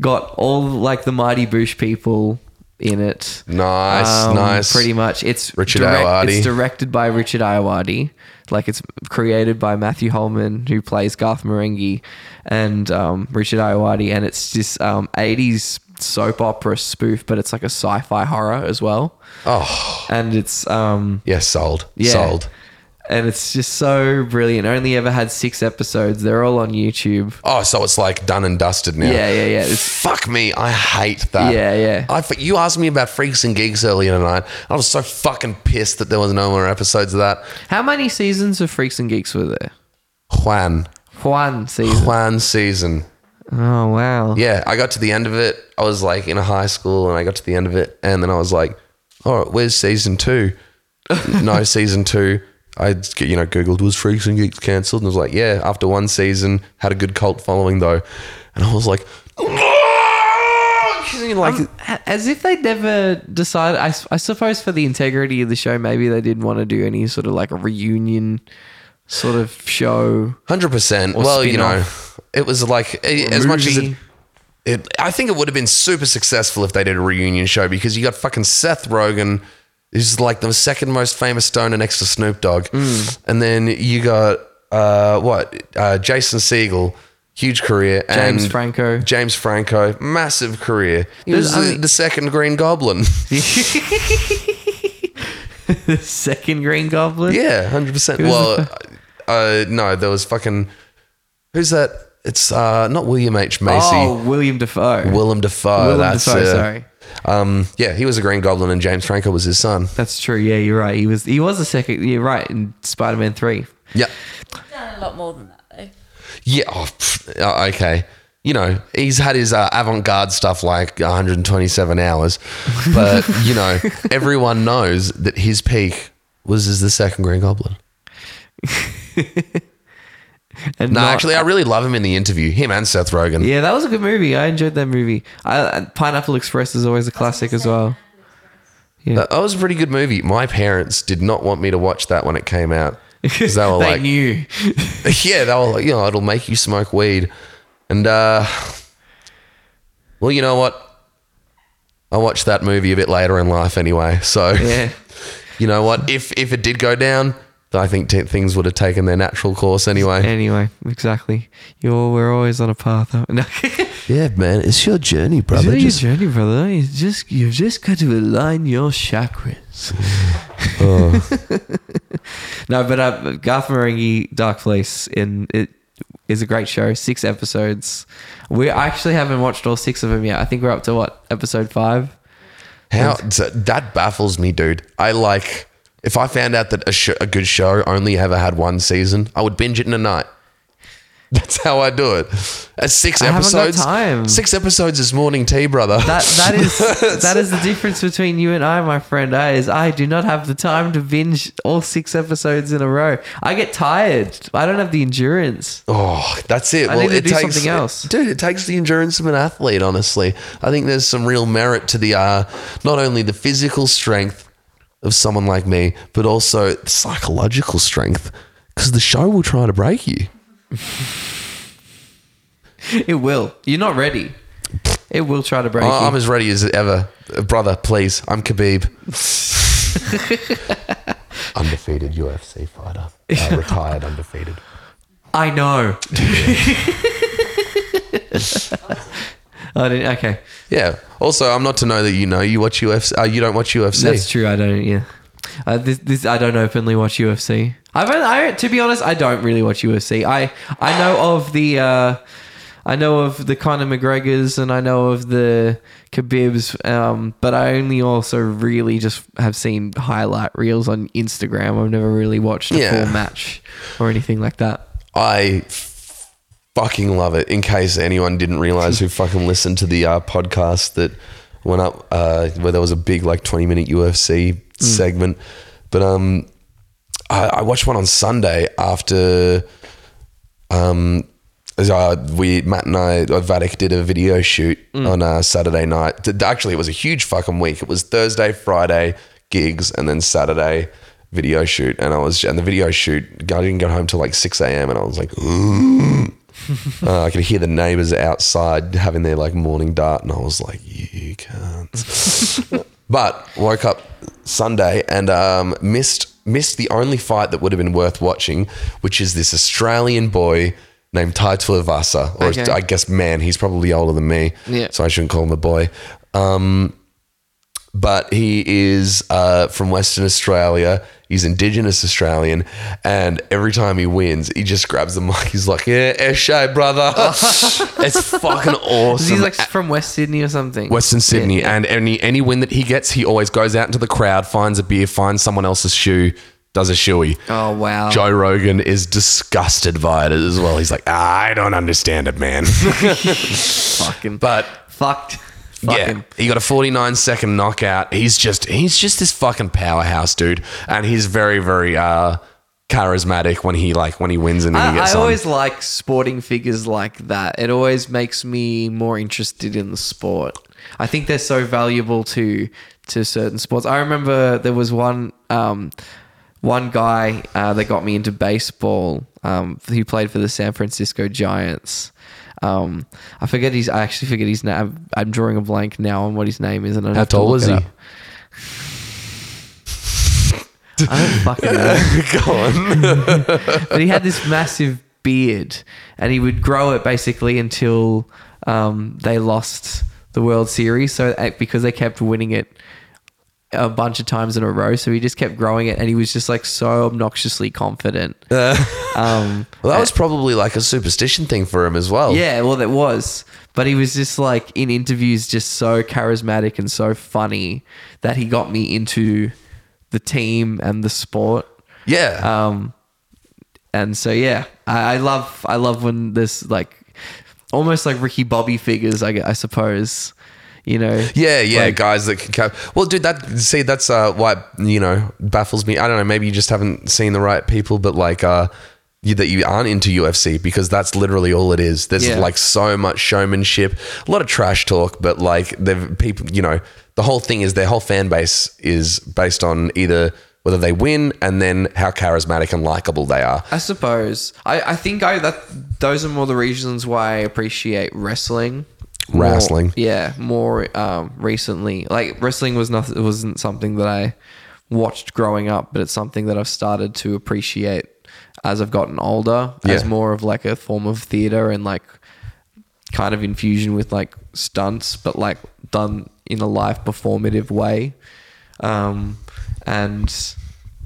got all like the Mighty Boosh people in it. Nice, Um, nice. Pretty much, it's Richard Ayoade. It's directed by Richard Ayoade. Like it's created by Matthew Holness, who plays Garth Marenghi, and um, Richard Ayoade, and it's just um, '80s soap opera spoof, but it's like a sci-fi horror as well. Oh, And it's um, yeah, sold. yeah. Sold. And it's just so brilliant. Only ever had six episodes. They're all on YouTube. Oh, so it's like done and dusted now. Yeah, yeah, yeah. It's, Fuck me, I hate that. Yeah, yeah. I f- you asked me about Freaks and Geeks earlier tonight. I was so fucking pissed that there was no more episodes of that. how many seasons of Freaks and Geeks were there? Juan, One season. Juan season. Oh wow. Yeah, I got to the end of it. I was like in a high school, and I got to the end of it, and then I was like, "All right, where's season two? no, season two. I you know googled was Freaks and Geeks cancelled, and I was like, "Yeah." After one season, had a good cult following though, and I was like, like Um, as if they never decided. I, I suppose for the integrity of the show, maybe they didn't want to do any sort of like a reunion sort of show. Hundred percent. Well, you know, it was like eh, as much as it, it. I think it would have been super successful if they did a reunion show because you got fucking Seth Rogen, who's like the second most famous stoner next to Snoop Dogg, Mm. and then you got uh, what uh, Jason Segel, huge career, James and Franco. James Franco, massive career. He was I the, mean- the second Green Goblin. the second Green Goblin. yeah, hundred percent. Who was Well, uh, no, there was fucking who's that? It's uh, not William H Macy. Oh, William Dafoe. Willem Dafoe. Willem that's Dafoe, it. sorry. Um, yeah, he was a Green Goblin, and James Franco was his son. That's true. Yeah, you're right. He was. He was the second. You're right. In Spider-Man Three. Yeah, Done a lot more than that though. yeah. Oh, pff, uh, okay. You know, he's had his uh, avant-garde stuff like 127 hours, but you know, everyone knows that his peak was as the second Green Goblin. And No, not- actually, I really love him in the interview. Him and Seth Rogen. Yeah, that was a good movie. I enjoyed that movie. I, Pineapple Express is always a classic as well. That, that was a pretty good movie. My parents did not want me to watch that when it came out. Because they were they like, knew. yeah, they were like, you know, it'll make you smoke weed. And, uh, well, you know what? I watched that movie a bit later in life anyway. So, Yeah. you know what? If if it did go down, I think t- things would have taken their natural course anyway. Anyway, exactly. You're we're always on a path. aren't we? No. Yeah, man, it's your journey, brother. It's Just- your journey, brother. You just you've just got to align your chakras. no, but uh, Garth Marenghi, Dark Place, in it is a great show. Six episodes. We actually haven't watched all six of them yet. I think we're up to what episode five. How so that baffles me, dude. I like if I found out that a, sh- a good show only ever had one season, I would binge it in a night. That's how I do it. At six I haven't got episodes, time. six episodes is morning tea, brother. That that is that is the difference between you and I, my friend. I is I do not have the time to binge all six episodes in a row. I get tired. I don't have the endurance. oh, that's it. I well, need to it do takes something else. dude. It takes the endurance of an athlete. Honestly, I think there's some real merit to the uh, not only the physical strength of someone like me, but also psychological strength. Because the show will try to break you. It will. You're not ready. It will try to break Oh, you. I'm as ready as ever, Uh, brother. Please, I'm Khabib, undefeated UFC fighter, uh, retired undefeated. I know. I didn't. Okay, Yeah. Also, I'm not to know that you know you watch UFC. Uh, you don't watch UFC. that's true. I don't. Yeah. Uh, this, this I don't openly watch UFC. I've only, I to be honest, I don't really watch UFC. I I know of the uh, I know of the Conor McGregor's and I know of the Khabib's, um, but I only also really just have seen highlight reels on Instagram. I've never really watched a Yeah. full match or anything like that. I fucking love it. In case anyone didn't realize who fucking listened to the uh, podcast that went up uh, where there was a big like 20 minute UFC segment. But um, I, I watched one on Sunday after um, uh, we Matt and I uh, Vatic did a video shoot on uh, Saturday night. Actually, it was a huge fucking week. It was Thursday, Friday gigs, and then Saturday video shoot. And I was and the video shoot. I didn't get home till like six a.m. and I was like. Uh, I could hear the neighbors outside having their like morning dart, and I was like, "You can't." but woke up Sunday and um, missed missed the only fight that would have been worth watching, which is this Australian boy named Tai Tuivasa, or Okay. I guess man, he's probably older than me, Yeah. so I shouldn't call him a boy. Um, but he is uh, from Western Australia. He's Indigenous Australian, and every time he wins, he just grabs the mic. He's like, "Yeah, Eshay, brother." it's fucking awesome. He's like from West Sydney or something. Western Sydney, Yeah, and any any win that he gets, he always goes out into the crowd, finds a beer, finds someone else's shoe, does a shoey. Oh wow. Joe Rogan is disgusted by it as well. He's like, ah, I don't understand it, man. fucking but fucked. Yeah, he got a 49 second knockout. He's just he's just this fucking powerhouse, dude, and he's very very uh charismatic when he like when he wins and he I, gets I on. always like sporting figures like that. It always makes me more interested in the sport. I think they're so valuable to to certain sports. I remember there was one um, one guy uh, that got me into baseball. Um, he played for the San Francisco Giants. Um, I forget his. I actually forget his name. I'm, I'm drawing a blank now on what his name is. And I How tall was he? I don't fucking know. Go on. but he had this massive beard and he would grow it basically until um, they lost the World Series. So uh, because they kept winning it a bunch of times in a row, so he just kept growing it, and he was just like so obnoxiously confident. um, Well, that was probably like a superstition thing for him as well. yeah, well, that was. But he was just like in interviews, just so charismatic and so funny that he got me into the team and the sport. Yeah. Um, and so yeah, I, I love I love when this like almost like Ricky Bobby figures, I, I suppose. You know. Yeah, yeah, Like- guys that can cap. Well, dude, that see, that's uh, what you know baffles me. I don't know. Maybe you just haven't seen the right people, but like uh, you, that you aren't into UFC because that's literally all it is. There's Yeah. like so much showmanship, a lot of trash talk, but like they've people, you know, the whole thing is their whole fan base is based on either whether they win and then how charismatic and likable they are. I suppose. I, I think I that those are more the reasons why I appreciate wrestling. More- Wrestling. yeah, more um, recently. Like wrestling was not it wasn't something that I watched growing up, but it's something that I've started to appreciate as I've gotten older, as more of like a form of theater and like kind of infusion with like stunts, but like done in a live performative way. Um, and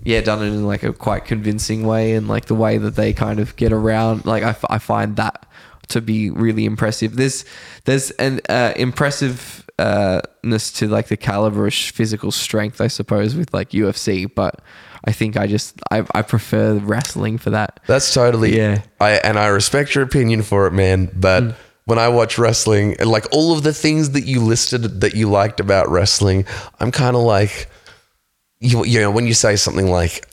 yeah, done it in like a quite convincing way and like the way that they kind of get around. Like I, f- I find that to be really impressive. There's there's an uh, impressive uh, to like the caliber of physical strength, I suppose, with like UFC, but I think I just I, I prefer wrestling for that. That's totally Yeah. I and I respect your opinion for it, man. But when I watch wrestling, and like all of the things that you listed that you liked about wrestling, I'm kind of like, you, you know, when you say something like,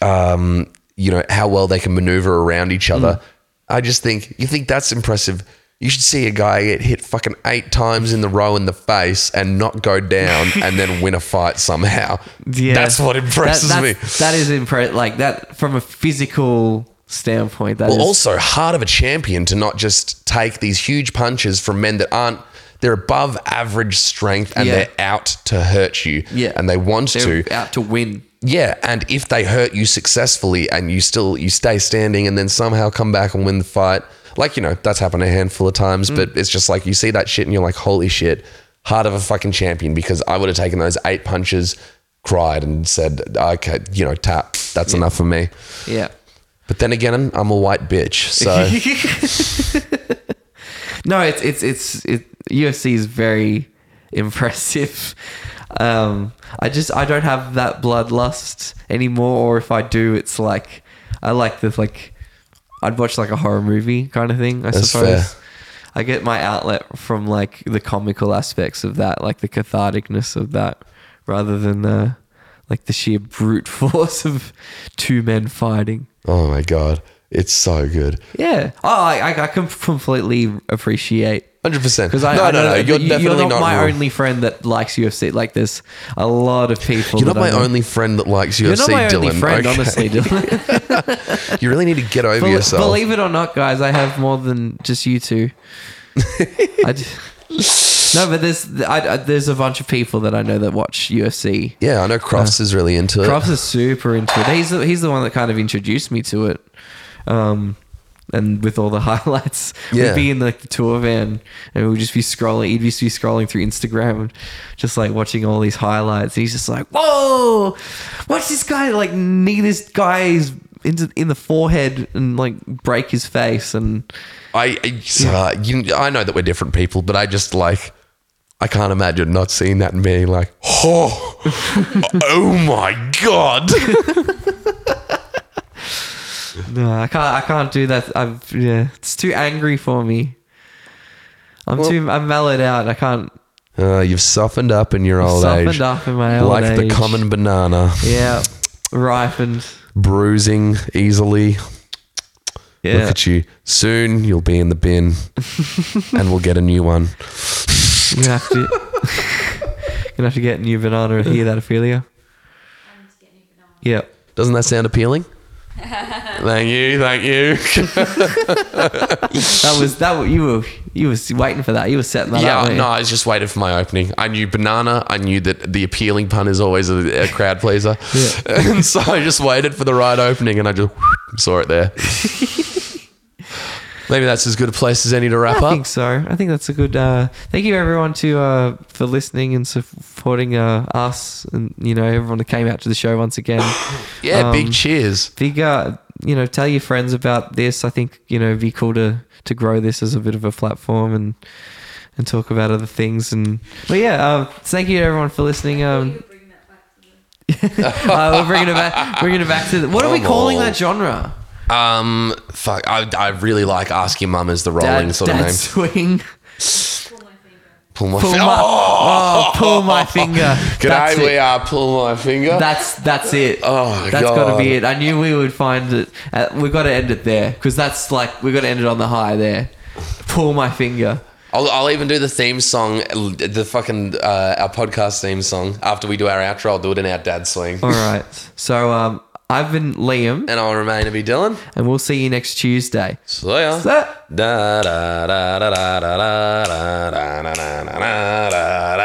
um, you know, how well they can maneuver around each other, I just think you think that's impressive. You should see a guy get hit fucking eight times in the row in the face and not go down and then win a fight somehow. That's what impresses That- me. That is impressive. Like that from a physical standpoint. That is Well, also hard of a champion to not just take these huge punches from men that aren't they're above average strength and Yeah. they're out to hurt you. Yeah. And they want they're to. out to win. Yeah. And if they hurt you successfully and you still you stay standing and then somehow come back and win the fight, like, you know, that's happened a handful of times, Mm. but it's just like you see that shit and you're like, holy shit, heart of a fucking champion because I would have taken those eight punches, cried and said, okay, you know, tap. That's enough for me. Yeah. But then again, I'm, I'm a white bitch. So No, it's it's it's it. UFC is very impressive. Um, I just I don't have that bloodlust anymore, or if I do, it's like I like the like I'd watch like a horror movie kind of thing. I That's suppose. fair. I get my outlet from like the comical aspects of that, like the catharticness of that, rather than the like the sheer brute force of two men fighting. Oh my god, it's so good. Yeah. Oh, I, I- I can completely appreciate Hundred percent. because I, no, I no, no. You're definitely you're not, not my wrong. only friend that likes UFC. Like, there's a lot of people. You're not that I my know. only friend that likes UFC, You're not my Dylan. only friend, okay? honestly, Dylan. You really need to get over Bel- yourself. Believe it or not, guys, I have more than just you two. I d- no, but there's I, I, there's a bunch of people that I know that watch UFC. yeah, I know Crofts uh, is really into it. Crofts is super into it. He's the, he's the one that kind of introduced me to it. Um, and with all the highlights, Yeah. we'd be in like the tour van, and we'd just be scrolling. He'd just be scrolling through Instagram, just like watching all these highlights. And He's just like, "Whoa, watch this guy like knee this guy's into in the forehead and like break his face." And I, I, uh, you, I know that we're different people, but I just like, I can't imagine not seeing that and being like, oh, oh my god. no, I can't. I can't do that. I'm yeah, it's too angry for me. I'm Well- too. I'm mellowed out. I can't. Uh, you've softened up in your old softened age, Softened up in my old like the common banana, Yeah, ripened. bruising easily. Yeah. Look at you. Soon you'll be in the bin, and we'll get a new one. You have to. Gonna have to get a new banana to hear that, Ophelia. Yeah. Doesn't that sound appealing? thank you, thank you. That was that. You were you was waiting for that. You were setting that yeah, up. weren't no. I was just waiting for my opening. I knew banana. I knew that the appealing pun is always a, a crowd pleaser, yeah. and so I just waited for the right opening, and I just saw it there. Maybe that's as good a place as any to wrap up. I up. think so. I think that's a good. Uh, thank you everyone to uh, for listening and supporting uh, us, and you know everyone that came out to the show once again. Yeah, Um, big cheers. big uh you know tell your friends about this i think you know it'd be cool to to grow this as a bit of a platform and and talk about other things and but yeah uh, thank you everyone for listening um uh, we're bringing it back bringing it back to the, what are we Come calling on. that genre Um, fuck, I, I really like Ask Your Mum as the rolling dad, sort of dad name. swing Pull my pull finger. my, Oh, oh, pull my finger G'day, we are Pull My Finger. That's that's it. Oh, that's got to be it. I knew we would find it. Uh, we got to end it there because that's like we've got to end it on the high there. Pull my finger. I'll, I'll even do the theme song, the fucking uh, our podcast theme song after we do our outro. I'll do it in our dad swing, All right. So um, I've been Liam. And I'll remain to be Dylan. And we'll see you next Tuesday. See ya. da da da da da da da da da da da da da da da da da